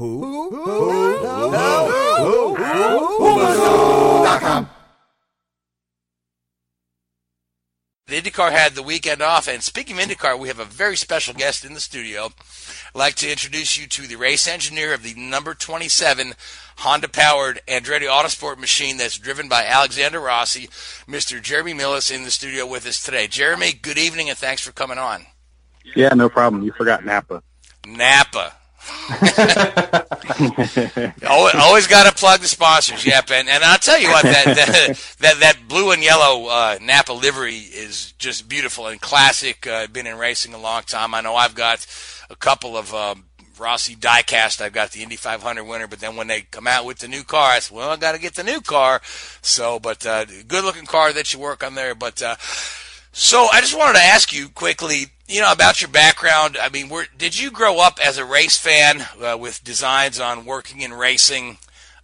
Who? Who? Who? Who? Who? Who? The IndyCar had the weekend off, and speaking of IndyCar, we have a very special guest in the studio. I'd like to introduce you to the race engineer of the number 27 Honda-powered Andretti Autosport machine that's driven by Alexander Rossi, Mr. Jeremy Milless, in the studio with us today. Jeremy, good evening, and thanks for coming on. Yeah, no problem. You forgot Napa. Napa. always, always got to plug the sponsors. Yep, and, and I'll tell you what that that that, that blue and yellow uh, Napa livery is just beautiful and classic. Uh, been in racing a long time. I know I've got a couple of um, Rossi diecast. I've got the Indy 500 winner, but then when they come out with the new car, I said, well, I got to get the new car. So, but uh, good looking car that you work on there. But uh, so I just wanted to ask you quickly you know about your background. I mean, did you grow up as a race fan uh, with designs on working in racing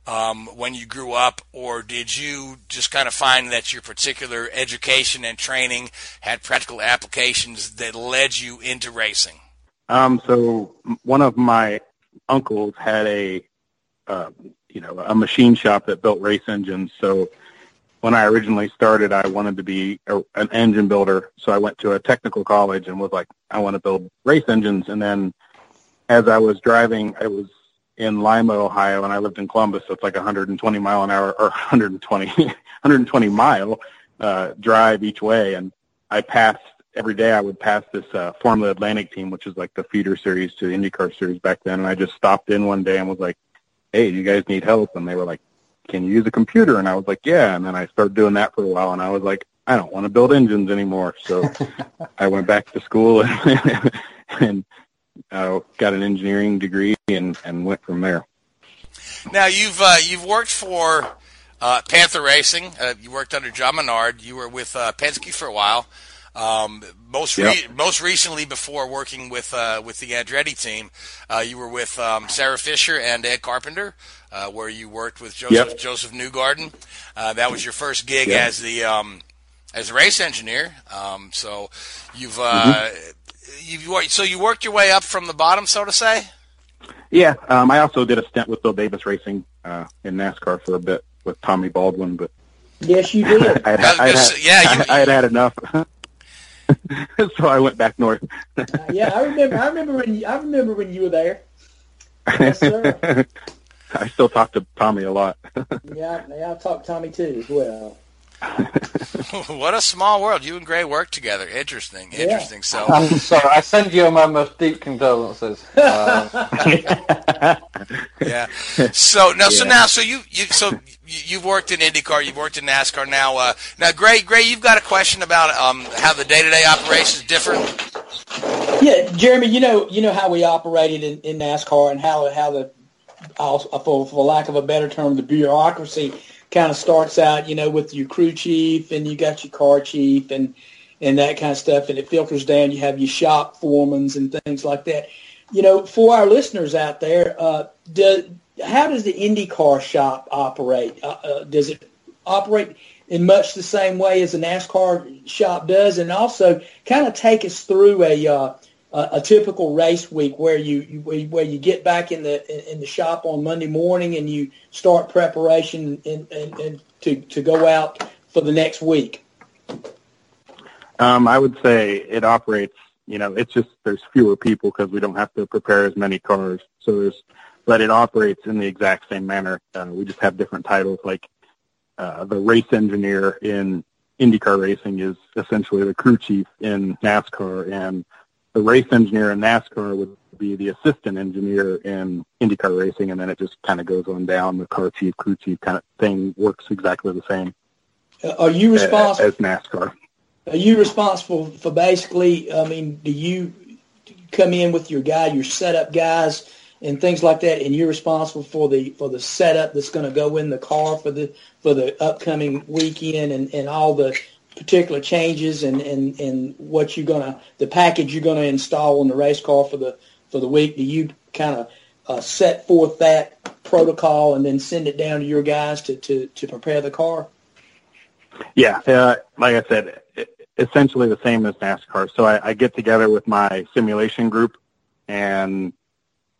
um, when you grew up, or did you just kind of find that your particular education and training had practical applications that led you into racing? Um, so one of my uncles had a, uh, you know, a machine shop that built race engines. So when I originally started, I wanted to be a, an engine builder. So I went to a technical college and was like, I want to build race engines. And then as I was driving, I was in Lima, Ohio, and I lived in Columbus. So it's like 120 mile an hour or 120, 120 mile uh, drive each way. And I passed every day. I would pass this uh, Formula Atlantic team, which is like the feeder series to the IndyCar series back then. And I just stopped in one day and was like, "Hey, do you guys need help?" And they were like, can you use a computer? And I was like, yeah. And then I started doing that for a while, and I was like, I don't want to build engines anymore. So I went back to school and, and uh, got an engineering degree and, and went from there. Now you've uh, you've worked for uh, Panther Racing. Uh, you worked under John Menard. You were with uh, Penske for a while. Um, most re- yep. most recently, before working with uh, with the Andretti team, uh, you were with um, Sarah Fisher and Ed Carpenter, uh, where you worked with Joseph yep. Josef Newgarden. Uh, that was your first gig yep. as the um, as a race engineer. Um, so you've uh, mm-hmm. you've so you worked your way up from the bottom, so to say. Yeah, um, I also did a stint with Bill Davis Racing uh, in NASCAR for a bit with Tommy Baldwin, but yes, you did. I, had, I, had, yeah, you, I had had enough. so I went back north. uh, yeah, I remember. I remember when you, I remember when you were there. Yes, sir. I still talk to Tommy a lot. yeah, yeah, I talk to Tommy too as well. what a small world. You and Gray work together. Interesting. Interesting. Yeah. So I'm sorry. I send you my most deep condolences. Uh, yeah. So now, yeah. so now, so you, you, so you've worked in IndyCar, you've worked in NASCAR. Now, uh, now, Gray, Gray, you've got a question about um, how the day-to-day operations differ. Yeah, Jeremy, you know, you know how we operated in, in NASCAR and how how the, for for lack of a better term, the bureaucracy kind of starts out, you know, with your crew chief and you got your car chief and and that kind of stuff, and it filters down. You have your shop foremans and things like that. You know, for our listeners out there, uh, do, how does the IndyCar shop operate? Uh, uh, does it operate in much the same way as a NASCAR shop does? And also, kind of take us through a uh, a, typical race week where you, you where you get back in the in the shop on Monday morning and you start preparation and, and, and to to go out for the next week. Um, I would say it operates. You know, it's just there's fewer people because we don't have to prepare as many cars. So there's, but it operates in the exact same manner. Uh, we just have different titles. Like uh, the race engineer in IndyCar racing is essentially the crew chief in NASCAR, and the race engineer in NASCAR would be the assistant engineer in IndyCar racing, and then it just kind of goes on down. The car chief, crew chief kind of thing works exactly the same. Are you responsible as NASCAR? Are you responsible for basically? I mean, do you come in with your guy, your setup guys, and things like that, and you're responsible for the for the setup that's going to go in the car for the for the upcoming weekend and, and all the particular changes and, and, and what you're gonna the package you're gonna install on the race car for the for the week? Do you kind of uh, set forth that protocol and then send it down to your guys to, to, to prepare the car? Yeah, uh, like I said, essentially the same as NASCAR. So I, I get together with my simulation group and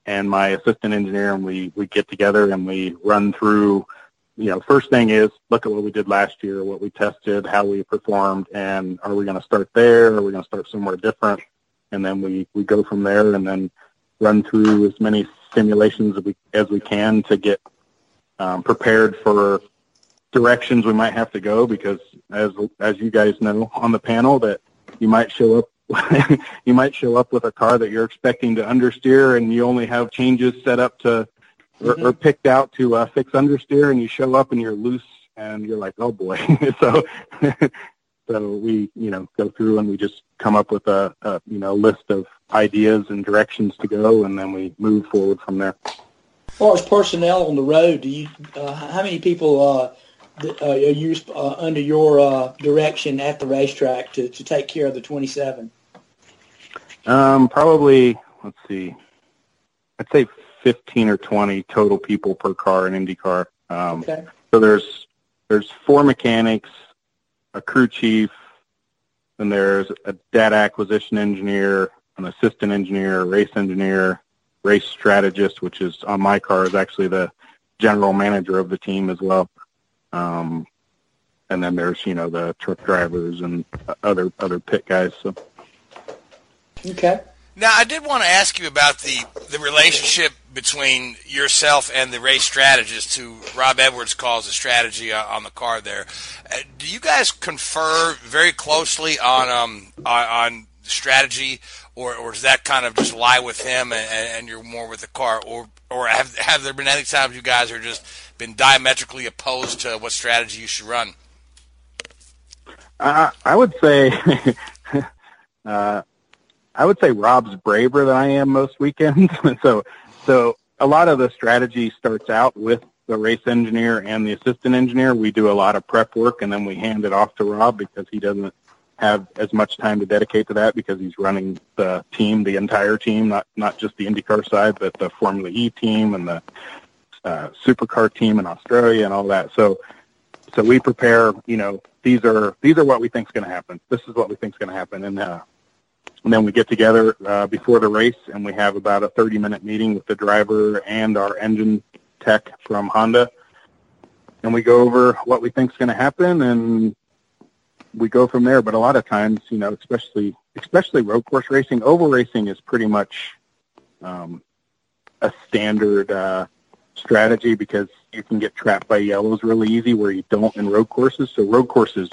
and my assistant engineer, and we we get together and we run through. You know, first thing is look at what we did last year, what we tested, how we performed, and are we going to start there? Are we going to start somewhere different? And then we we go from there, and then run through as many simulations as we as we can to get um, prepared for directions we might have to go because as as you guys know on the panel that you might show up you might show up with a car that you're expecting to understeer and you only have changes set up to or, mm-hmm. or picked out to uh, fix understeer and you show up and you're loose and you're like oh boy. So so we you know go through and we just come up with a, a you know list of ideas and directions to go and then we move forward from there. As far as personnel on the road do you uh, how many people uh, uh, are used uh, under your uh, direction at the racetrack to, to take care of the 27 um, probably, let's see, I'd say 15 or 20 total people per car in IndyCar. Um, okay. So there's there's four mechanics, a crew chief, and there's a data acquisition engineer, an assistant engineer, a race engineer, race strategist, which is on my car is actually the general manager of the team as well. Um, and then there's you know the truck drivers and other other pit guys. So. Okay. Now, I did want to ask you about the, the relationship between yourself and the race strategist, who Rob Edwards calls a strategy uh, on the car there. Uh, do you guys confer very closely on um, on, strategy, or, or does that kind of just lie with him and, and you're more with the car, or or have have there been any times you guys are just been diametrically opposed to what strategy you should run? Uh, I would say. uh, I would say Rob's braver than I am most weekends. so, so a lot of the strategy starts out with the race engineer and the assistant engineer. We do a lot of prep work and then we hand it off to Rob because he doesn't have as much time to dedicate to that because he's running the team, the entire team, not not just the IndyCar side, but the Formula E team and the uh, supercar team in Australia and all that. So, so we prepare. You know, these are these are what we think is going to happen. This is what we think is going to happen, and uh, and then we get together uh, before the race, and we have about a 30-minute meeting with the driver and our engine tech from Honda, and we go over what we think is going to happen, and we go from there. But a lot of times, you know, especially especially road course racing, oval racing is pretty much um, a standard uh, strategy because you can get trapped by yellows really easy, where you don't in road courses. So road courses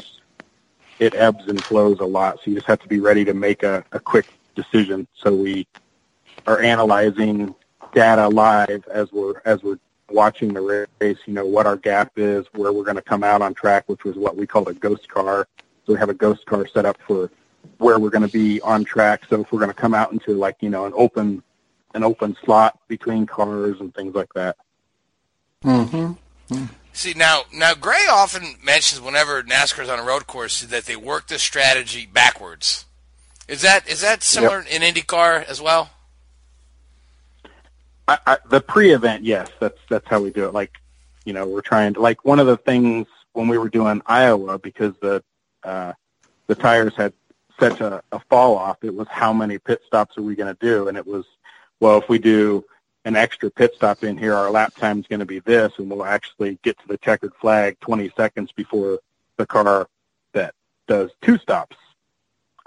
it ebbs and flows a lot. So you just have to be ready to make a, a quick decision. So we are analyzing data live as we're as we're watching the race. You know what our gap is, where we're going to come out on track, which was what we call a ghost car. So we have a ghost car set up for where we're going to be on track. So if we're going to come out into like you know an open an open slot between cars and things like that. Mm-hmm. mm-hmm. See now, now Gray often mentions whenever NASCAR's on a road course that they work the strategy backwards. Is that is that similar yep. in IndyCar as well? I, I, the pre-event, yes, that's that's how we do it. Like, you know, we're trying to like one of the things when we were doing Iowa because the uh, the tires had such a, a fall off. It was how many pit stops are we going to do, and it was well if we do an extra pit stop in here, our lap time is going to be this, and we'll actually get to the checkered flag 20 seconds before the car that does two stops,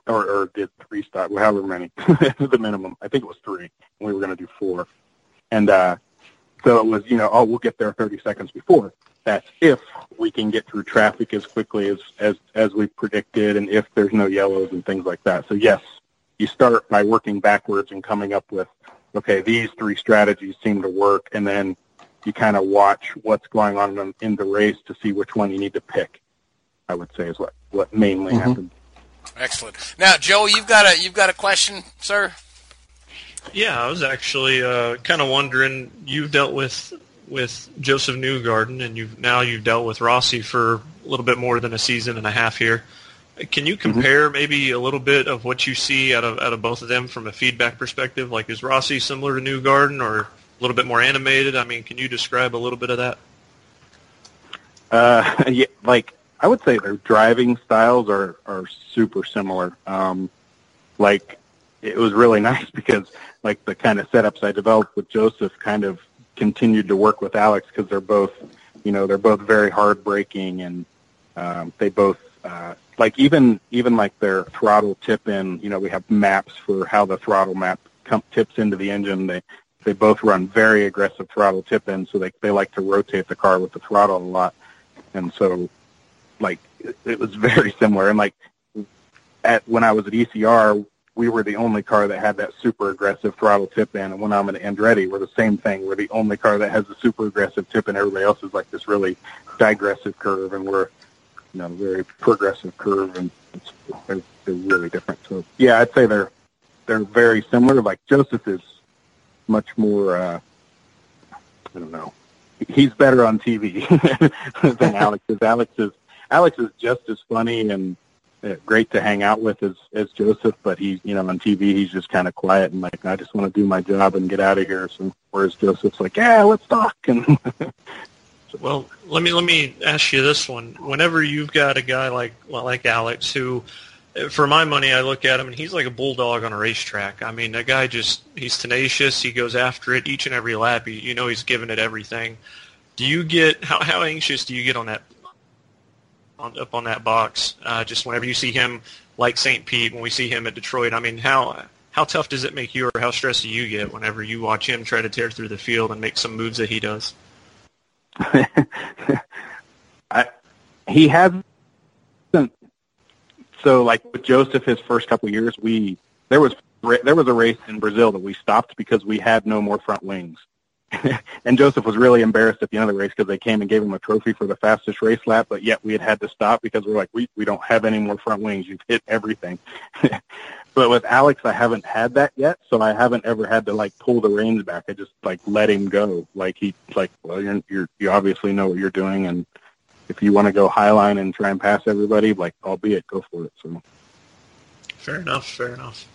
or, or did three stops, however many, the minimum. I think it was three, and we were going to do four. And uh, so it was, you know, oh, we'll get there 30 seconds before. That's if we can get through traffic as quickly as, as, as we predicted, and if there's no yellows and things like that. So yes, you start by working backwards and coming up with okay, these three strategies seem to work, and then you kind of watch what's going on in, in, the race to see which one you need to pick. I would say is what what mainly mm-hmm. happens. Excellent. Now, Joe, you've got a you've got a question, sir. Yeah, I was actually uh, kind of wondering. You've dealt with with Josef Newgarden, and you've now you've dealt with Rossi for a little bit more than a season and a half here. Can you mm-hmm. compare maybe a little bit of what you see out of out of both of them from a feedback perspective? Like, is Rossi similar to Newgarden or a little bit more animated? I mean, can you describe a little bit of that? Uh, yeah, like I would say their driving styles are are super similar. Um, like it was really nice because like the kind of setups I developed with Joseph kind of continued to work with Alex because they're both, you know, they're both very hard braking and um, they both uh, like even even like their throttle tip in. You know, we have maps for how the throttle map com- tips into the engine. They they both run very aggressive throttle tip in, so they they like to rotate the car with the throttle a lot, and so like it, it was very similar. And like at when I was at ECR, we were the only car that had that super aggressive throttle tip in, and when I'm at Andretti, we're the same thing. We're the only car that has a super aggressive tip, and everybody else is like this really digressive curve, and we're you know very progressive curve, and it's, they're, they're really different. So yeah, I'd say they're they're very similar. Like Joseph is much more. uh I don't know. He's better on TV than Alex is. Alex is Alex is just as funny and uh, great to hang out with as as Joseph, but he's you know on TV he's just kind of quiet and like I just want to do my job and get out of here. So whereas Joseph's like, yeah, let's talk. And Well, let me let me ask you this one. Whenever you've got a guy like like Alex, who, for my money, I look at him and he's like a bulldog on a racetrack. I mean, that guy just he's tenacious. He goes after it each and every lap. You, you know, he's giving it everything. Do you get how how anxious do you get on that on, up on that box? Uh, just whenever you see him, like St. Pete, when we see him at Detroit. I mean, how how tough does it make you, or how stressed do you get whenever you watch him try to tear through the field and make some moves that he does? I, he hasn't. So, like with Joseph, his first couple years, we there was there was a race in Brazil that we stopped because we had no more front wings, and Joseph was really embarrassed at the end of the race because they came and gave him a trophy for the fastest race lap, but yet we had had to stop because we're like, we we don't have any more front wings. You've hit everything. but with Alex, I haven't had that yet, so I haven't ever had to like pull the reins back. I just like let him go. Like he like, well, you're, you're you obviously know what you're doing, and if you want to go highline and try and pass everybody, like albeit, go for it. So Fair enough. Fair enough.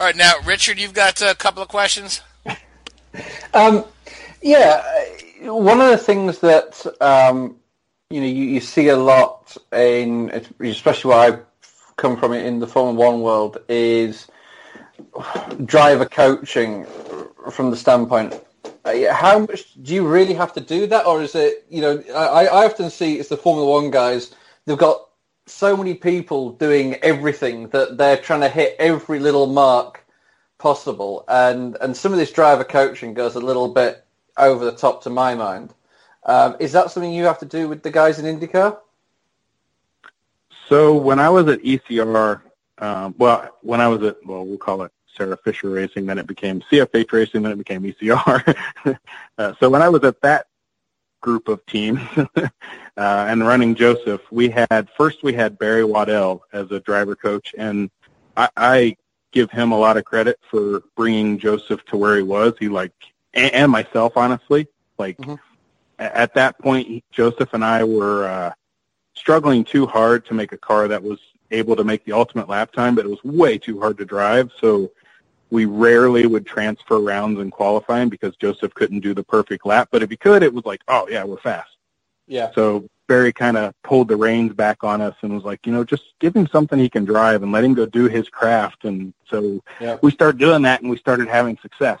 All right, now Richard, you've got a couple of questions. Um, yeah, uh, one of the things that um, you know you, you see a lot in, especially where I come from it in the Formula One world, is driver coaching from the standpoint. uh, How much do you really have to do that, or is it? You know, I, I often see it's the Formula One guys. They've got so many people doing everything that they're trying to hit every little mark possible, and and some of this driver coaching goes a little bit over the top to my mind. Um, is that something you have to do with the guys in IndyCar? So when I was at ECR, um, well, when I was at, well, we'll call it Sarah Fisher Racing, then it became CFH Racing, then it became ECR. uh, so when I was at that group of teams uh, and running Joseph, we had first we had Barry Waddell as a driver coach, and I, I give him a lot of credit for bringing Joseph to where he was. He like, and, and myself, honestly, like Mhm. at that point, Joseph and I were. Uh, struggling too hard to make a car that was able to make the ultimate lap time, but it was way too hard to drive. So we rarely would transfer rounds in qualifying because Joseph couldn't do the perfect lap. But if he could, it was like, oh yeah, we're fast. Yeah. So Barry kind of pulled the reins back on us and was like, you know, just give him something he can drive and let him go do his craft. And so Yeah. we started doing that and we started having success.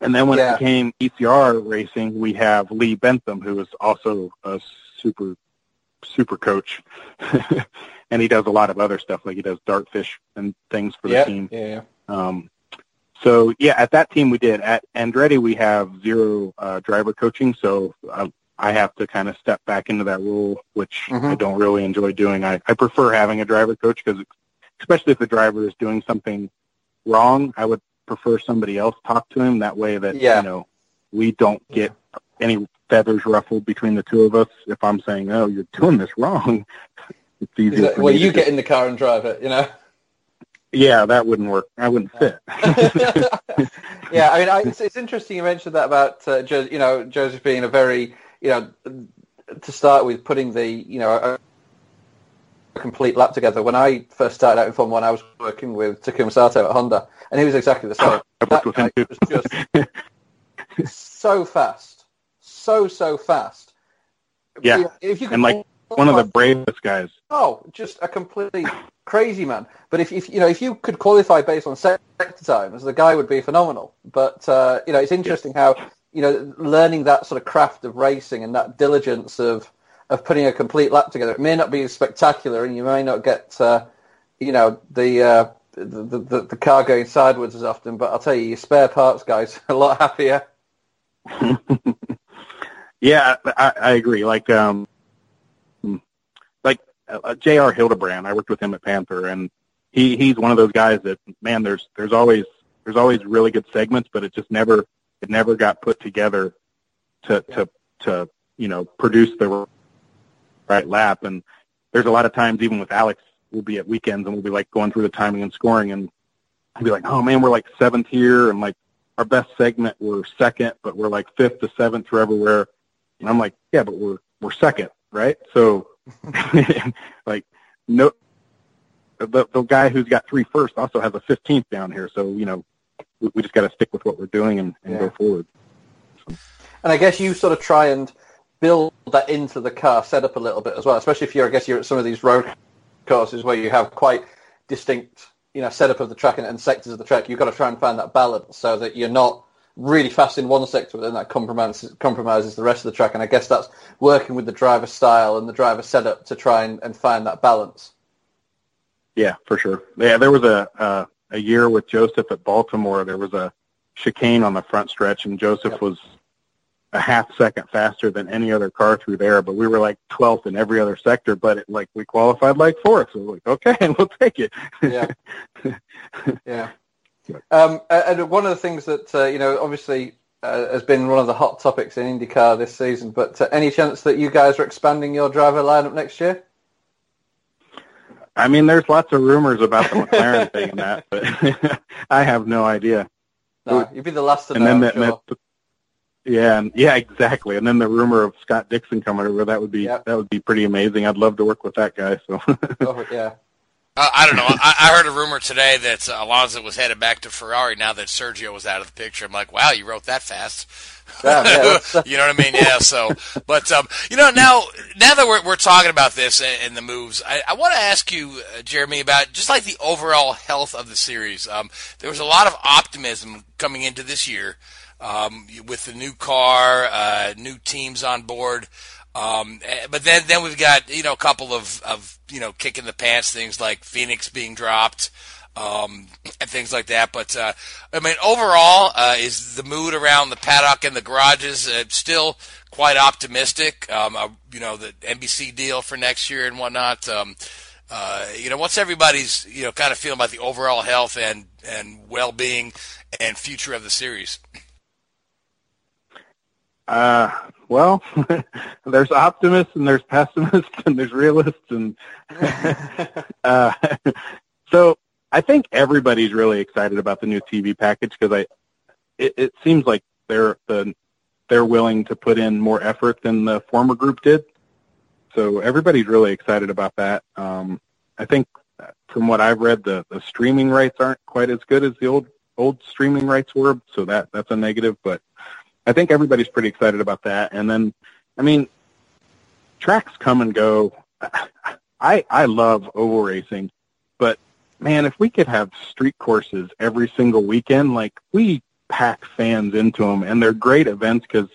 And then when Yeah. it became ECR racing, we have Lee Bentham, who is also a super, super coach. and he does a lot of other stuff, like he does dartfish and things for the Yeah. team. Yeah. Um, so yeah, at that team we did. At Andretti we have zero uh, driver coaching, so uh, I have to kind of step back into that role, which Mhm. I don't really enjoy doing. I, I prefer having a driver coach because, especially if the driver is doing something wrong, I would prefer somebody else talk to him. That way, that Yeah. you know we don't get any feathers ruffled between the two of us. If I'm saying, "Oh, you're doing this wrong," it's easier. well, you get in the car and drive it, you know. Yeah, that wouldn't work. I wouldn't fit. yeah, I mean, I, it's, it's interesting you mentioned that about uh, jo- you know Joseph being a very you know to start with putting the you know a, complete lap together. When I first started out in Formula One, I was working with Takuma Sato at Honda, and he was exactly the same. I worked with him guy too. was just so fast, so so fast. Yeah, if you and like one of the bravest guys. Oh, just a complete crazy, man. But if, if you know if you could qualify based on sector times, the guy would be phenomenal. But uh, you know, it's interesting how you know learning that sort of craft of racing and that diligence of of putting a complete lap together. It may not be spectacular, and you may not get uh, you know the, uh, the, the the car going sideways as often. But I'll tell you, your spare parts guys are a lot happier. yeah, I, I agree. Like um, like uh, J.R. Hildebrand, I worked with him at Panther, and he he's one of those guys that man, there's there's always there's always really good segments, but it just never it never got put together to to to you know produce the right lap. And there's a lot of times, even with Alex, we'll be at weekends and we'll be like going through the timing and scoring, and I'll be like, oh man, we're like seventh here, and like our best segment we're second, but we're like fifth to seventh for everywhere. And I'm like, yeah, but we're we're second, right? So like no the the guy who's got three first also has a fifteenth down here. So, you know, we, we just gotta stick with what we're doing and, and yeah. go forward. So. And I guess you sort of try and build that into the car setup a little bit as well, especially if you're I guess you're at some of these road courses where you have quite distinct, you know, setup of the track and, and sectors of the track. You've got to try and find that balance so that you're not really fast in one sector, but then that compromises, compromises the rest of the track. And I guess that's working with the driver style and the driver setup to try and, and find that balance. Yeah, for sure. Yeah, there was a uh, a year with Joseph at Baltimore. There was a chicane on the front stretch, and Joseph yep. was a half second faster than any other car through there, but we were like 12th in every other sector, but it, like we qualified like fourth. So we're like, okay, we'll take it. yeah. yeah. Um, and one of the things that, uh, you know, obviously uh, has been one of the hot topics in IndyCar this season, but uh, any chance that you guys are expanding your driver lineup next year? I mean, there's lots of rumors about the McLaren thing and that, but I have no idea. No, you'd be the last to and know. Then that, sure. that, yeah, yeah, exactly. And then the rumor of Scott Dixon coming over, that would be yep. that would be pretty amazing. I'd love to work with that guy. So oh, yeah. Uh, I don't know. I, I heard a rumor today that uh, Alonso was headed back to Ferrari now that Sergio was out of the picture. I'm like, wow, you wrote that fast. Yeah, yeah, you know what I mean? Yeah. So, but um, you know, now now that we're we're talking about this and, and the moves, I, I want to ask you, uh, Jeremy, about just like the overall health of the series. Um, there was a lot of optimism coming into this year um, with the new car, uh, new teams on board. Um, eh, but then, then we've got you know a couple of, of you know kicking the pants things like Phoenix being dropped um, and things like that. But uh, I mean, overall, uh, is the mood around the paddock and the garages uh, still quite optimistic? Um, uh, you know, the NBC deal for next year and whatnot. Um, uh, you know, what's everybody's you know kind of feeling about the overall health and and well being and future of the series? Uh, well, there's optimists and there's pessimists and there's realists and uh, so I think everybody's really excited about the new TV package because I it, it seems like they're the they're willing to put in more effort than the former group did. So everybody's really excited about that. Um, I think from what I've read, the, the streaming rights aren't quite as good as the old old streaming rights were, so that that's a negative. But I think everybody's pretty excited about that. And then, I mean, tracks come and go. I I love oval racing, but man, if we could have street courses every single weekend, like we pack fans into them, and they're great events because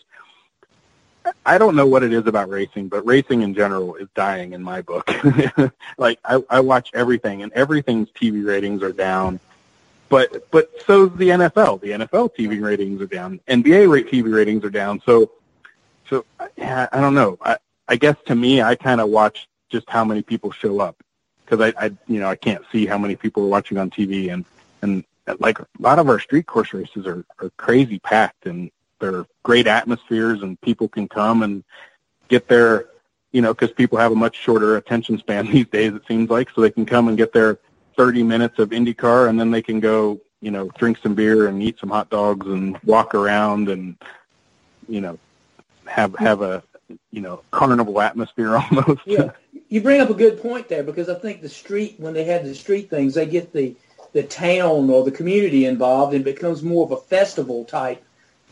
I don't know what it is about racing, but racing in general is dying in my book. like I, I watch everything, and everything's TV ratings are down. But but so's the NFL. The NFL TV ratings are down. NBA rate TV ratings are down. So so yeah, I don't know. I I guess to me, I kind of watch just how many people show up because I I you know I can't see how many people are watching on TV and and like a lot of our street course races are are crazy packed and they're great atmospheres and people can come and get their you know because people have a much shorter attention span these days it seems like so they can come and get their 30 minutes of IndyCar, and then they can go, you know, drink some beer and eat some hot dogs and walk around and, you know, have have a, you know, carnival atmosphere almost. Yeah, you bring up a good point there because I think the street when they have the street things, they get the the town or the community involved and becomes more of a festival type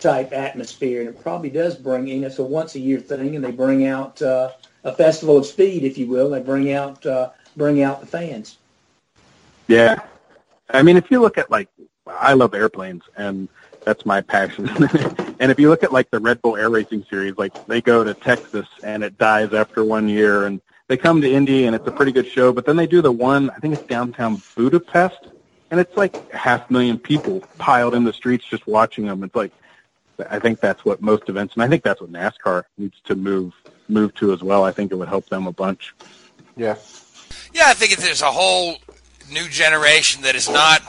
type atmosphere, and it probably does bring in. It's a once a year thing, and they bring out uh, a festival of speed, if you will. They bring out uh, bring out the fans. Yeah. I mean, if you look at like, I love airplanes and that's my passion. and if you look at like the Red Bull Air Racing Series, like they go to Texas and it dies after one year and they come to Indy and it's a pretty good show, but then they do the one, I think it's downtown Budapest and it's like half a million people piled in the streets just watching them. It's like, I think that's what most events, and I think that's what NASCAR needs to move move to as well. I think it would help them a bunch. Yeah. Yeah, I think there's a whole new generation that is not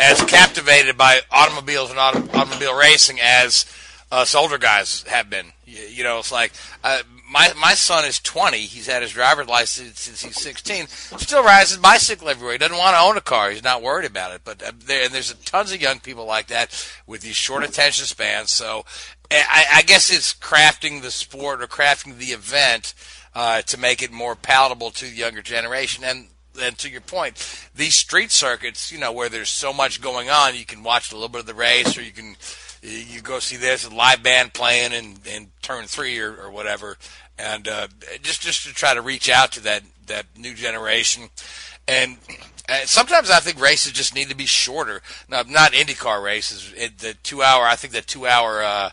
as captivated by automobiles and auto, automobile racing as us older guys have been. You, you know, it's like uh, my my son is 20. He's had his driver's license since he's 16. Still rides his bicycle everywhere. He doesn't want to own a car. He's not worried about it. But uh, there, and there's tons of young people like that with these short attention spans. So I, I guess it's crafting the sport or crafting the event uh, to make it more palatable to the younger generation. And and to your point, these street circuits, you know, where there's so much going on, you can watch a little bit of the race, or you can you go see this a live band playing in, in turn three or, or whatever, and uh, just just to try to reach out to that that new generation. And uh, sometimes I think races just need to be shorter. Now, not IndyCar races. It, the two hour, I think the two hour.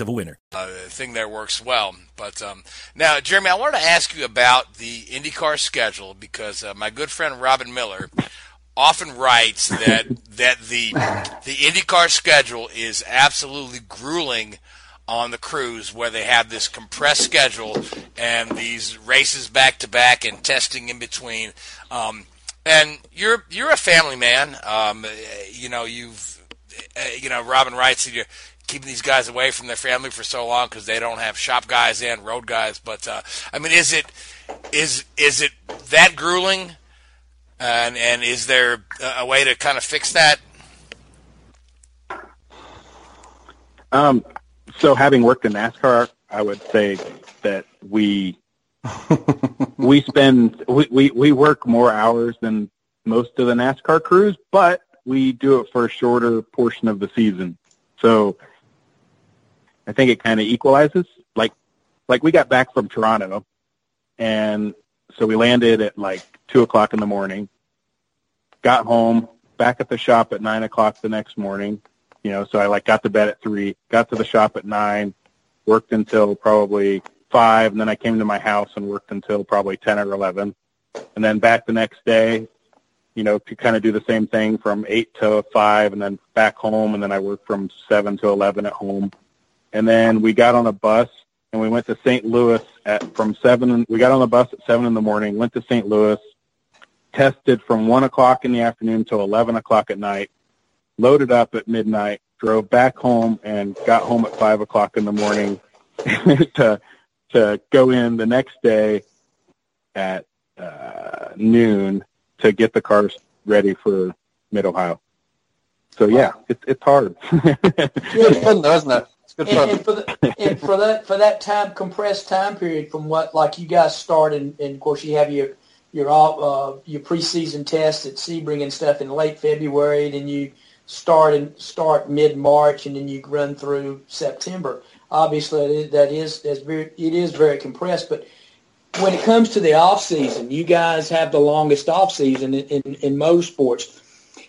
of a winner. uh, thing there works well. But um, now, Jeremy, I wanted to ask you about the IndyCar schedule because uh, my good friend Robin Miller often writes that that the the IndyCar schedule is absolutely grueling on the crews where they have this compressed schedule and these races back to back and testing in between. Um, and you're you're a family man. Um, you know you've uh, you know Robin writes that you're keeping these guys away from their family for so long because they don't have shop guys and road guys. But uh, I mean, is it is is it that grueling? And and is there a way to kind of fix that? Um, so having worked in NASCAR, I would say that we we spend we, we, we work more hours than most of the NASCAR crews, but we do it for a shorter portion of the season. So I think it kind of equalizes. Like like we got back from Toronto, and so we landed at like two o'clock in the morning. Got home, back at the shop at nine o'clock the next morning. You know, so I like got to bed at three, got to the shop at nine, worked until probably five, and then I came to my house and worked until probably ten or eleven, and then back the next day. You know, to kind of do the same thing from eight to five, and then back home, and then I worked from seven to eleven at home, and then we got on a bus and we went to St. Louis at from seven. We got on the bus at seven in the morning, went to St. Louis, tested from one o'clock in the afternoon till eleven o'clock at night, loaded up at midnight, drove back home, and got home at five o'clock in the morning to to go in the next day at uh, noon to get the cars ready for Mid Ohio. So yeah, it's it's hard. Good fun though, isn't it? And, and for the, and for that for that time compressed time period from what like you guys start and, and of course you have your your all uh, your preseason tests at Sebring and stuff in late February, and then you start and start mid March, and then you run through September. Obviously, that is that's very it is very compressed, but when it comes to the off season, you guys have the longest off season in, in, in most sports.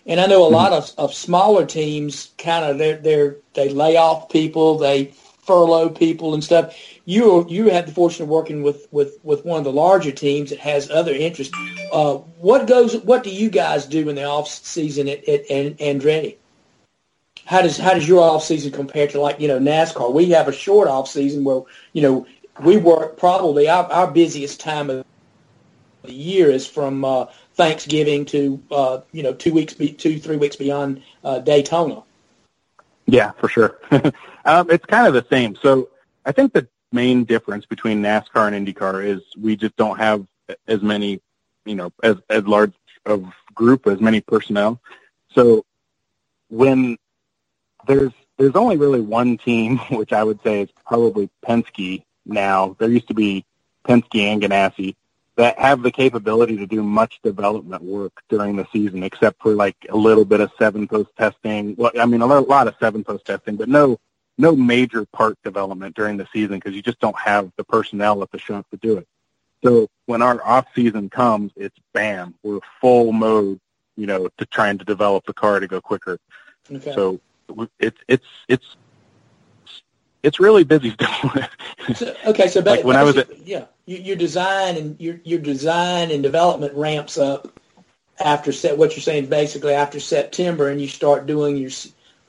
And I know a lot of, of smaller teams kind of they're, they're they lay off people, they furlough people and stuff. You you had the fortune of working with, with, with one of the larger teams that has other interests. Uh, what goes? What do you guys do in the off season at, at, at Andretti? How does how does your off season compare to like you know NASCAR? We have a short off season where you know we work probably our, our busiest time of the year is from uh, Thanksgiving to uh, you know two weeks, be, two three weeks beyond uh, Daytona. Yeah, for sure. um, it's kind of the same. So I think the main difference between NASCAR and IndyCar is we just don't have as many, you know, as as large of group, as many personnel. So when there's there's only really one team, which I would say is probably Penske now. There used to be Penske and Ganassi that have the capability to do much development work during the season, except for like a little bit of seven post testing. Well, I mean, a lot of seven post testing, but no, no major part development during the season because you just don't have the personnel at the shop to do it. So when our off season comes, it's bam, we're full mode, you know, to trying to develop the car to go quicker. Okay. So it's it's it's it's really busy so, okay, so like when I was at, yeah, your design and your your design and development ramps up after set. What you're saying basically after September, and you start doing your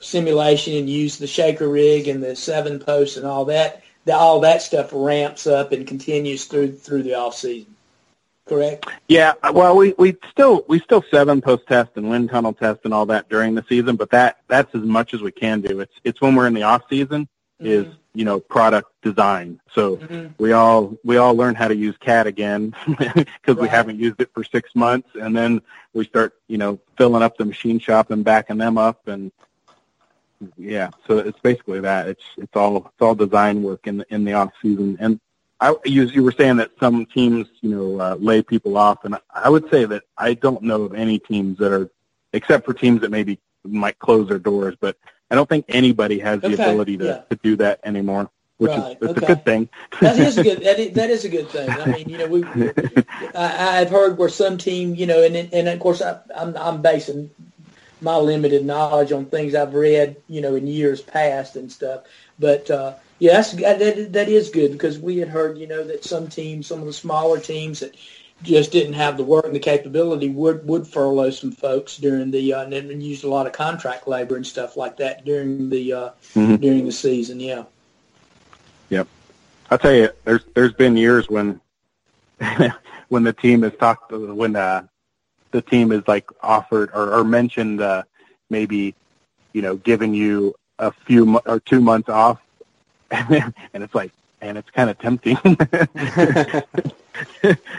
simulation and use the shaker rig and the seven posts and all that. The, all that stuff ramps up and continues through through the off season. Correct. Yeah. Well, we we still we still seven post test and wind tunnel test and all that during the season, but that that's as much as we can do. It's it's when we're in the off season mm-hmm. is you know product design. So mm-hmm. we all we all learn how to use CAD again because right. we haven't used it for six months, and then we start you know filling up the machine shop and backing them up, and yeah. So it's basically that. It's it's all it's all design work in the in the off season. And I you, you were saying that some teams you know uh, lay people off, and I would say that I don't know of any teams that are except for teams that maybe might close their doors, but I don't think anybody has the ability to, yeah. to do that anymore, which right. is it's okay. a good thing. that is a good that is, that is a good thing. I mean, you know, we I, I've heard where some team, you know, and and of course I, I'm I'm basing my limited knowledge on things I've read, you know, in years past and stuff. But uh, yeah, that's that that is good because we had heard, you know, that some teams, some of the smaller teams that just didn't have the work and the capability would would furlough some folks during the uh, and then used a lot of contract labor and stuff like that during the uh, mm-hmm. during the season. Yeah. Yep, I'll tell you, there's there's been years when when the team has talked when uh, the team is like offered or, or mentioned uh, maybe you know giving you a few mo- or two months off, and it's like and it's kind of tempting.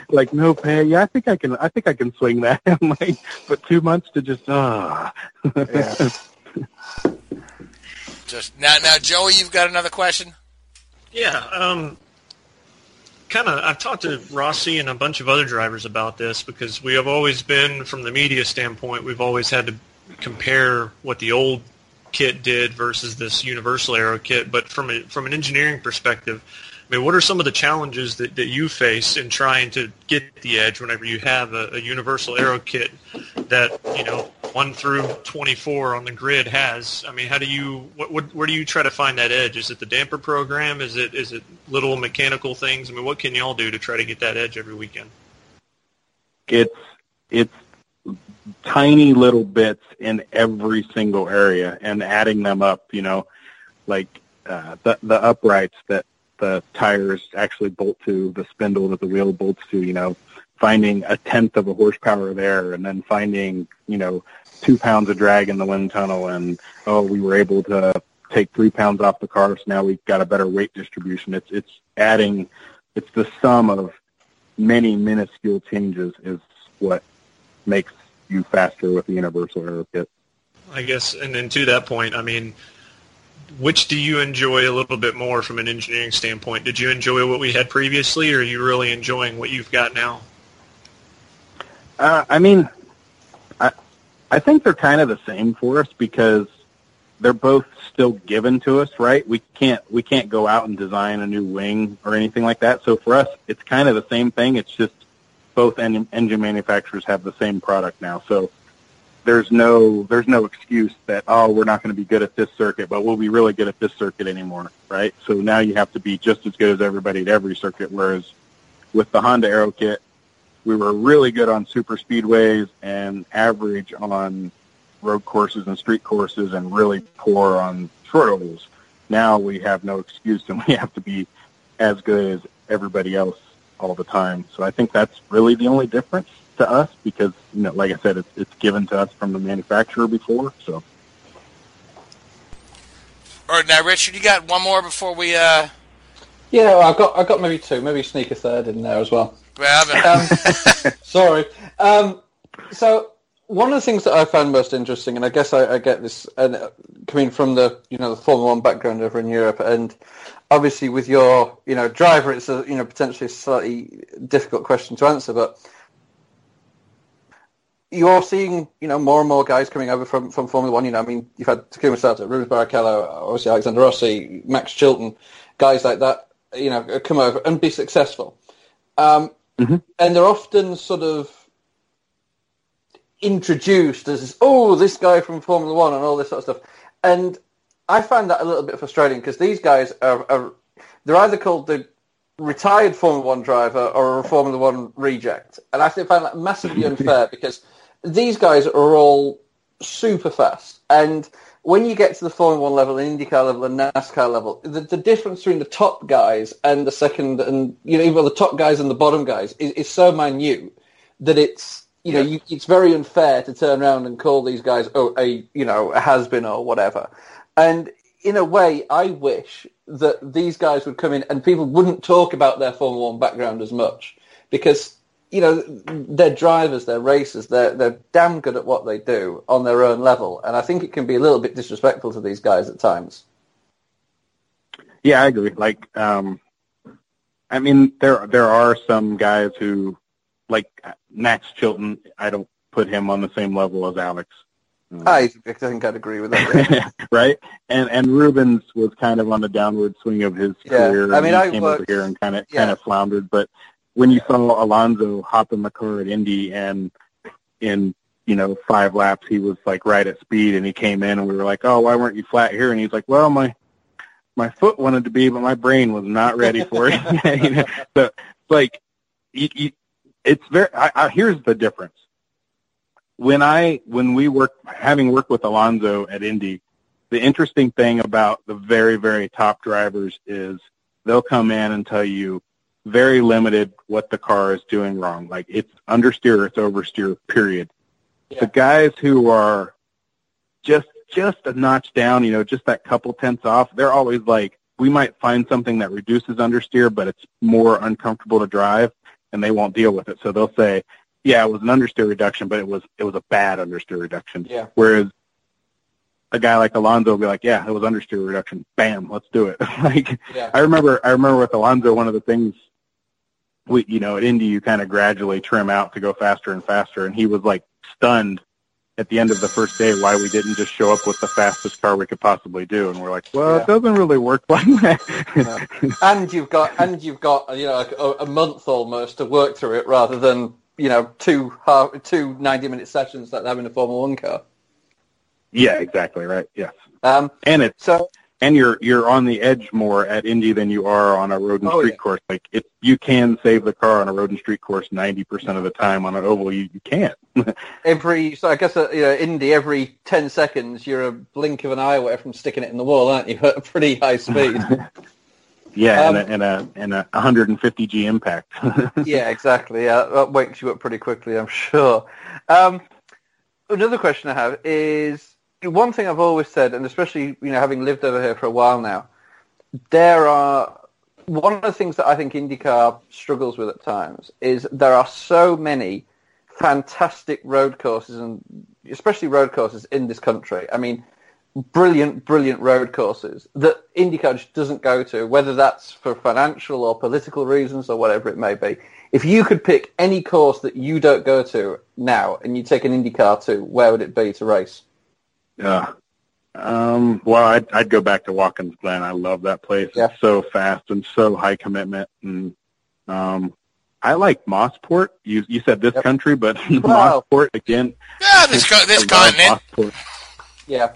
like no pay. Yeah, I think I can. I think I can swing that. like, but two months to just ah. yeah. just now, now, Joey, you've got another question. Yeah. Um. Kind of, I've talked to Rossi and a bunch of other drivers about this because we have always been, from the media standpoint, we've always had to compare what the old kit did versus this universal aero kit. But from a, from an engineering perspective, I mean, what are some of the challenges that, that you face in trying to get the edge whenever you have a, a universal aero kit that, you know, 1 through 24 on the grid has? I mean, how do you, what, what, where do you try to find that edge? Is it the damper program? Is it, is it little mechanical things? I mean, what can y'all do to try to get that edge every weekend? It's, it's tiny little bits in every single area and adding them up, you know, like uh, the, the uprights that the tires actually bolt to, the spindle that the wheel bolts to, you know, finding a tenth of a horsepower there and then finding, you know, two pounds of drag in the wind tunnel and, oh, we were able to take three pounds off the car, so now we've got a better weight distribution. It's, it's adding, it's the sum of many minuscule changes is what makes you faster with the universal aero kit. I guess, and then to that point, I mean, which do you enjoy a little bit more from an engineering standpoint? Did you enjoy what we had previously, or are you really enjoying what you've got now? Uh, I mean, I I think they're kind of the same for us because they're both still given to us, right? We can't we can't go out and design a new wing or anything like that. So for us, it's kind of the same thing. It's just both engine manufacturers have the same product now. So there's no there's no excuse that oh we're not going to be good at this circuit, but we'll be really good at this circuit anymore, right? So now you have to be just as good as everybody at every circuit. Whereas with the Honda Aero kit, we were really good on super speedways and average on road courses and street courses, and really poor on short ovals. Now we have no excuse, and we have to be as good as everybody else all the time. So I think that's really the only difference to us because, you know, like I said, it's, it's given to us from the manufacturer before. So. All right, now Richard, you got one more before we. uh Yeah, well, I've got I've got maybe two, maybe sneak a third in there as well. Well, um, sorry. Um, so one of the things that I found most interesting, and I guess I, I get this and uh, coming from the you know the Formula One background over in Europe, and obviously with your you know driver, it's a you know potentially a slightly difficult question to answer, but you're seeing you know more and more guys coming over from, from Formula One. You know, I mean, you've had Takuma Sato, Rubens Barrichello, obviously Alexander Rossi, Max Chilton, guys like that. You know, come over and be successful, um, Mhm. and they're often sort of introduced as oh this guy from Formula One and all this sort of stuff, and I find that a little bit frustrating because these guys are, are they're either called the retired Formula One driver or a Formula One reject, and I find that massively unfair because these guys are all super fast, and when you get to the Formula One level, and IndyCar level, and NASCAR level, the, the difference between the top guys and the second, and you know, even the top guys and the bottom guys is, is so minute that it's you know, you, it's very unfair to turn around and call these guys oh, a you know a has been or whatever. And in a way, I wish that these guys would come in and people wouldn't talk about their Formula One background as much because you know they're drivers, they're racers, they're they're damn good at what they do on their own level, and I think it can be a little bit disrespectful to these guys at times. Yeah, I agree. Like, um, I mean, there there are some guys who, like Max Chilton. I don't put him on the same level as Alex. Um, I, I think I'd agree with that. yeah. right? And and Rubens was kind of on the downward swing of his Yeah. career. I mean, he I came over here and kind of yeah. kind of floundered. But when you saw Alonso hop in the car at Indy and in you know five laps he was like right at speed and he came in and we were like, oh, why weren't you flat here? And he's like, well, my my foot wanted to be, but my brain was not ready for it. you know? So like, you, you, it's very. I, I, here's the difference. When I when we work having worked with Alonso at Indy, the interesting thing about the very very top drivers is they'll come in and tell you very limited what the car is doing wrong. Like it's understeer, it's oversteer. Period. Yeah. The guys who are just just a notch down, you know, just that couple tenths off, they're always like, we might find something that reduces understeer, but it's more uncomfortable to drive, and they won't deal with it. So they'll say, yeah, it was an understeer reduction, but it was it was a bad understeer reduction. Yeah. Whereas a guy like Alonso will be like, yeah, it was understeer reduction. Bam, let's do it. like Yeah. I remember I remember with Alonso one of the things we you know, at Indy you kind of gradually trim out to go faster and faster and he was like stunned at the end of the first day why we didn't just show up with the fastest car we could possibly do and we're like, Well, Yeah. it doesn't really work like that. and you've got and you've got you know a, a month almost to work through it rather than you know two half, two 90 minute sessions like in a Formula One car. yeah, exactly, right. Yes. Um, And it's so and you're you're on the edge more at Indy than you are on a road and Oh, street yeah. course. Like it, you can save the car on a road and street course ninety percent of the time. On an oval, you, you can't. every so I guess uh, you know Indy every ten seconds you're a blink of an eye away from sticking it in the wall, aren't you? At a pretty high speed. yeah, Um, and a and a and a 150 G impact. yeah, exactly. Yeah, that wakes you up pretty quickly, I'm sure. Um, another question I have is one thing I've always said, and especially you know having lived over here for a while now, there are one of the things that I think IndyCar struggles with at times is there are so many fantastic road courses and especially road courses in this country. I mean, brilliant, brilliant road courses that IndyCar just doesn't go to, whether that's for financial or political reasons or whatever it may be. If you could pick any course that you don't go to now and you take an IndyCar to, where would it be to race? Yeah. Um, well, I'd, I'd go back to Watkins Glen. I love that place. Yeah. It's so fast and so high commitment. And um, I like Mosport. You you said this Yep. country, but Wow. Mosport again. Yeah, this co- this I continent. Mosport. Yeah.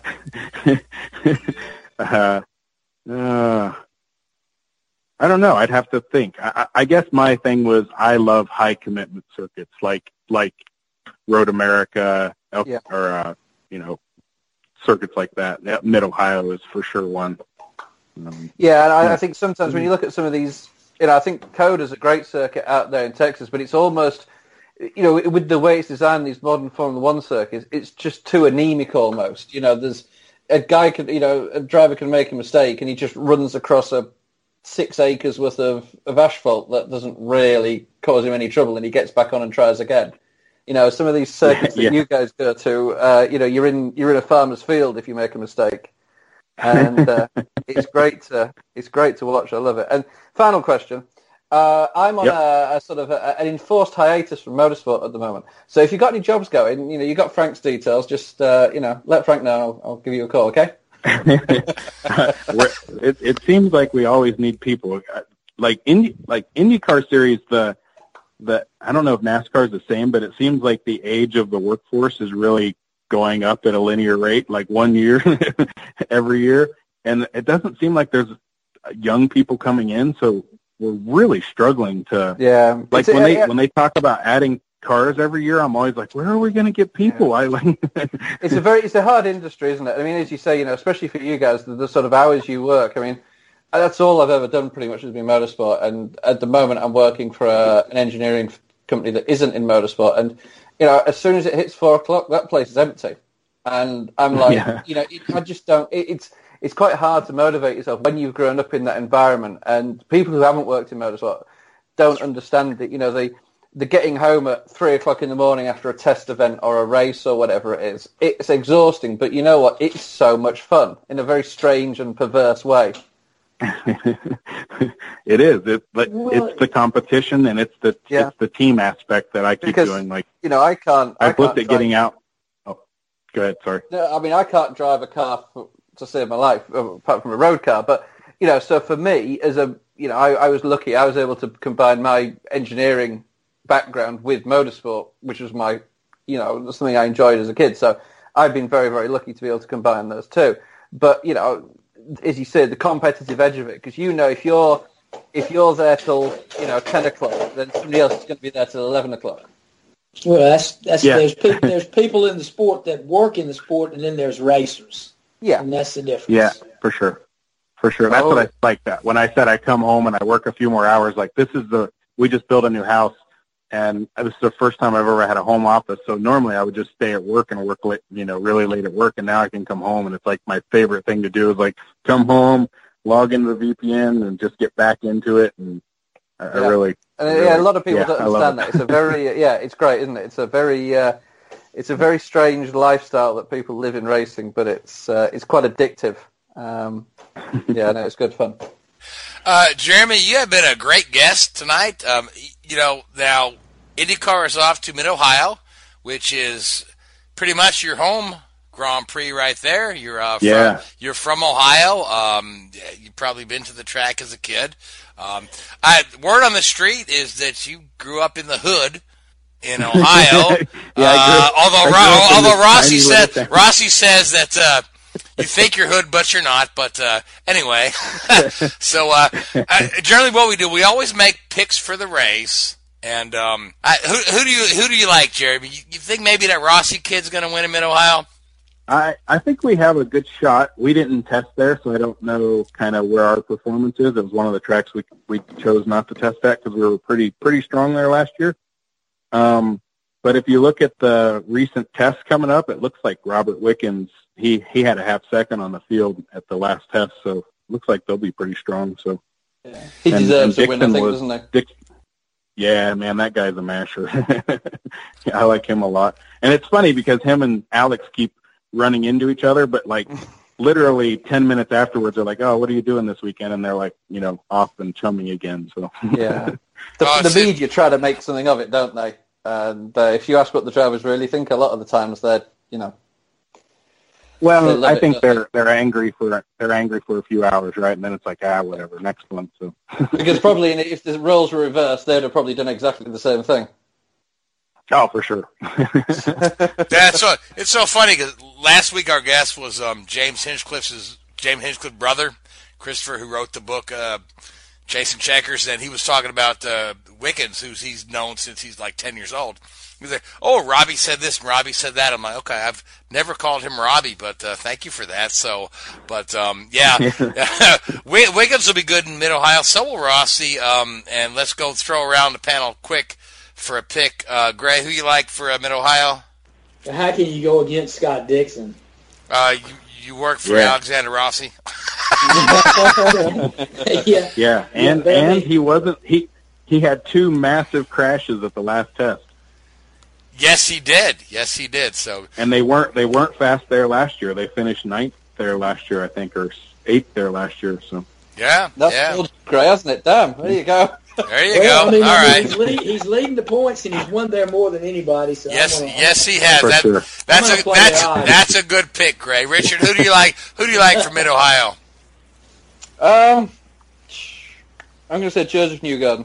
uh, uh, I don't know. I'd have to think. I, I I guess my thing was I love high commitment circuits like like Road America El- Yeah. or uh, you know circuits like that. Mid Ohio is for sure one. Um, Yeah, and I, Yeah. I think sometimes when you look at some of these, you know, I think COTA is a great circuit out there in Texas, but it's almost, you know, with the way it's designed, these modern Formula One circuits, it's just too anemic almost. You know, there's a guy can, you know, a driver can make a mistake and he just runs across a six acres worth of, of asphalt that doesn't really cause him any trouble and he gets back on and tries again. You know, some of these circuits Yeah. that you guys go to, uh, you know, you're in you're in a farmer's field if you make a mistake, and uh, it's great to it's great to watch. I love it. And final question. Uh, I'm on Yep. a, a sort of a, an enforced hiatus from motorsport at the moment. So if you've got any jobs going, you know, you got Frank's details. Just uh, you know, let Frank know. I'll, I'll give you a call. Okay. It, it seems like we always need people. Uh, Like Indy, like IndyCar series, the the I don't know if NASCAR is the same, but it seems like the age of the workforce is really going up at a linear rate, like one year every year, and it doesn't seem like there's young people coming in. So we're really struggling to Yeah. like It's- when they when they talk about adding cars every year. I'm always like, where are we going to get people? I like. it's a very it's a hard industry, isn't it? I mean, as you say, you know, especially for you guys, the, the sort of hours you work. I mean, Uh, that's all I've ever done pretty much has been motorsport. And at the moment, I'm working for a, an engineering company that isn't in motorsport. And you know, as soon as it hits four o'clock, that place is empty. And I'm like, Yeah. you know, it, I just don't. It, it's it's quite hard to motivate yourself when you've grown up in that environment. And people who haven't worked in motorsport don't understand that. You know, they the getting home at three o'clock in the morning after a test event or a race or whatever it is. It's exhausting, but you know what? It's so much fun in a very strange and perverse way. It is. It's but Well- it's the competition and it's the Yeah. it's the team aspect that I keep Because- doing. Like You know, I can't. I I've looked at getting out. Oh, go ahead. Sorry. No, I mean, I can't drive a car for, to save my life, uh, apart from a road car. But you know, so for me, as a you know, I, I was lucky. I was able to combine my engineering background with motorsport, which was my, you know, something I enjoyed as a kid. So I've been very, very lucky to be able to combine those two. But you know, as you said, the competitive edge of it, because you know, if you're if you're there till you know ten o'clock, then somebody else is going to be there till eleven o'clock. Well, that's that's Yeah. there's pe- there's people in the sport that work in the sport, and then there's racers, Yeah, and that's the difference. Yeah, for sure, for sure. That's Oh. what I like. That when I said I come home and I work a few more hours, like this is the we just built a new house, and this is the first time I've ever had a home office. So normally I would just stay at work and work late, you know, really late at work, and now I can come home and it's like my favorite thing to do is like come home, log into the VPN, and just get back into it. And I, I really, And Really? yeah, a lot of people Yeah, don't I love understand it. that. It's a very yeah, it's great, isn't it? It's a very uh, it's a very strange lifestyle that people live in racing, but it's uh, it's quite addictive. Um, yeah, no, it's good fun. Uh, Jeremy, you have been a great guest tonight. Um, y- you know, now IndyCar is off to Mid Ohio, which is pretty much your home Grand Prix right there. You're uh, from, Yeah. you're from Ohio. Um, you've probably been to the track as a kid. Um, I, word on the street is that you grew up in the hood in Ohio. Yeah, uh, although Ro- although Rossi said. Rossi says that uh, you think you're hood, but you're not. But uh, anyway, so uh, generally, what we do, we always make picks for the race. And um, I, who, who do you who do you like, Jeremy? You, you think maybe that Rossi kid's going to win him in Ohio? I I think we have a good shot. We didn't test there, so I don't know kind of where our performance is. It was one of the tracks we we chose not to test at because we were pretty pretty strong there last year. Um, but if you look at the recent tests coming up, it looks like Robert Wickens he he had a half second on the field at the last test, so it looks like they'll be pretty strong. So He And- deserves and a win, I think, was- doesn't he? Dick, yeah, man, that guy's a masher. I like him a lot. And it's funny because him and Alex keep running into each other, but like literally 10 minutes afterwards, they're like, oh, what are you doing this weekend? And they're like, you know, off and chumming again. So Yeah. The, Oh, the media try to make something of it, don't they? And uh, if you ask what the drivers really think, a lot of the times they're, you know, well, I think don't they? they're, they're angry for, they're angry for a few hours, right? And then it's like, ah, whatever, next one. So because probably if the roles were reversed, they'd have probably done exactly the same thing. oh, for sure. That's so. It's so funny because last week our guest was um, James Hinchcliffe's James Hinchcliffe brother, Christopher, who wrote the book uh, Chasing Checkers, and he was talking about uh, Wickens, who's he's known since he's like ten years old. He's like, "Oh, Robbie said this, and Robbie said that." I'm like, "Okay, I've never called him Robbie, but uh, thank you for that." So, but um, yeah, Wi- Wickens will be good in Mid Ohio. So will Rossi. Um, and let's go throw around the panel quick for a pick. Uh, Gray, who you like for uh, Mid Ohio? How can you go against Scott Dixon? Uh, you, you work for Yeah. Alexander Rossi. yeah, yeah. And, but I and he wasn't, he, he had two massive crashes at the last test. Yes, he did. Yes, he did. So and they weren't they weren't fast there last year. They finished ninth there last year, I think, or eighth there last year. So yeah, That's yeah. still great, hasn't it? Damn, there you go. There you Well, go. I mean, All I mean, right. he's, lead, he's leading the points, and he's won there more than anybody. So Yes, gonna- yes, he has. That, sure. That's a that's that's a good pick, Gray. Richard, who do you like? Who do you like from Mid Ohio? Um, I'm going to say Josef Newgarden.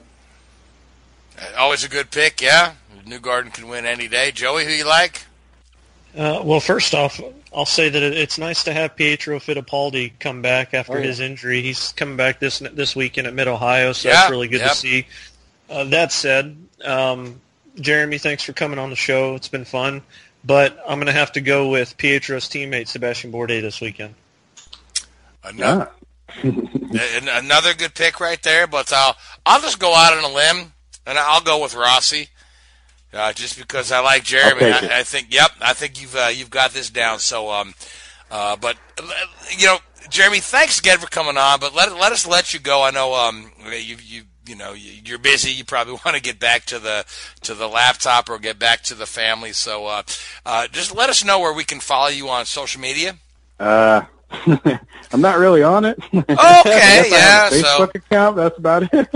Always a good pick, yeah. Newgarden can win any day. Joey, who you like? Uh, well, first off, I'll say that it's nice to have Pietro Fittipaldi come back after Oh, yeah. his injury. He's coming back this this weekend at Mid Ohio, so Yeah, that's really good yep. to see. Uh, that said, um, Jeremy, thanks for coming on the show. It's been fun, but I'm going to have to go with Pietro's teammate Sebastian Bourdais this weekend. Another, yeah. another good pick right there. But I'll I'll just go out on a limb and I'll go with Rossi, uh, just because I like Jeremy. I'll take it. I, I think, yep, I think you've uh, you've got this down. So, um, uh, but you know, Jeremy, thanks again for coming on. But let let us let you go. I know um, you you you know you- you're busy. You probably want to get back to the to the laptop or get back to the family. So, uh, uh, just let us know where we can follow you on social media. Uh, I'm not really on it. Okay, I yeah. a So Facebook account. That's about it. Yeah,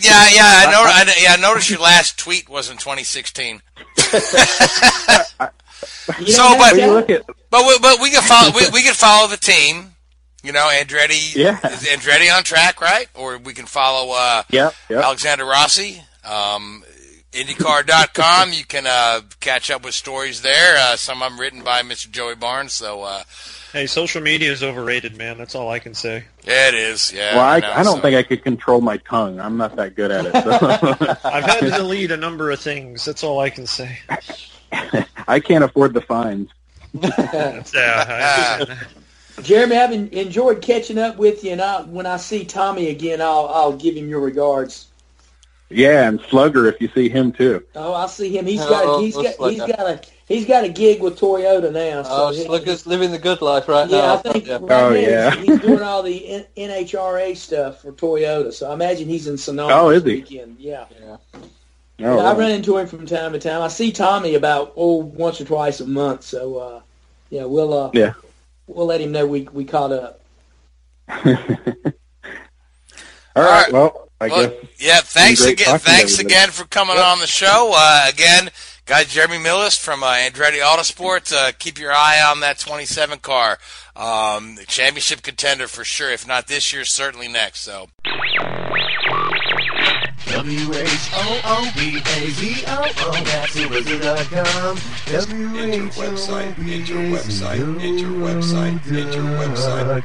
yeah, yeah. I know. I, yeah, I noticed your last tweet was in 2016. You So, but- at But we, but we can follow. We, we can follow the team. You know, Andretti. Yeah. Is Andretti on track, right? Or we can follow uh, yep, yep. Alexander Rossi. Um, IndyCar.com. You can uh, catch up with stories there. Uh, some of them written by Mr. Joey Barnes. So uh, Hey, social media is overrated, man. That's all I can say. yeah, it is. Yeah. well, I, know, I don't so- think I could control my tongue. I'm not that good at it. So. I've had to delete a number of things. That's all I can say. I can't afford the fines. Yeah, Jeremy, I've enjoyed catching up with you, and I, when I see Tommy again, I'll I'll give him your regards. Yeah, and Slugger if you see him too. Oh, I'll see him. He's got oh, He's got he's got a he's got a gig with Toyota now. So Oh, he- Slugger's living the good life right yeah, now. I think Yeah. right Oh, now yeah. he's, he's doing all the N- NHRA stuff for Toyota. So I imagine he's in Sonoma Oh, is this he? weekend. Yeah. Yeah. Oh, Yeah, I run into him from time to time. I see Tommy about oh once or twice a month. So uh, yeah, we'll uh, Yeah. we'll let him know we we caught up. All All right. right. Well, I Well, guess. yeah, thanks again. Thanks again for coming on the show. Uh, again, guys, Jeremy Milless from uh, Andretti Autosport. Uh, keep your eye on that 27 car. Um, championship contender for sure. If not this year, certainly next. So. W-H-O-O-B-A-Z-O-O, that's Subaru.com. Enter website, enter website, enter website, enter website.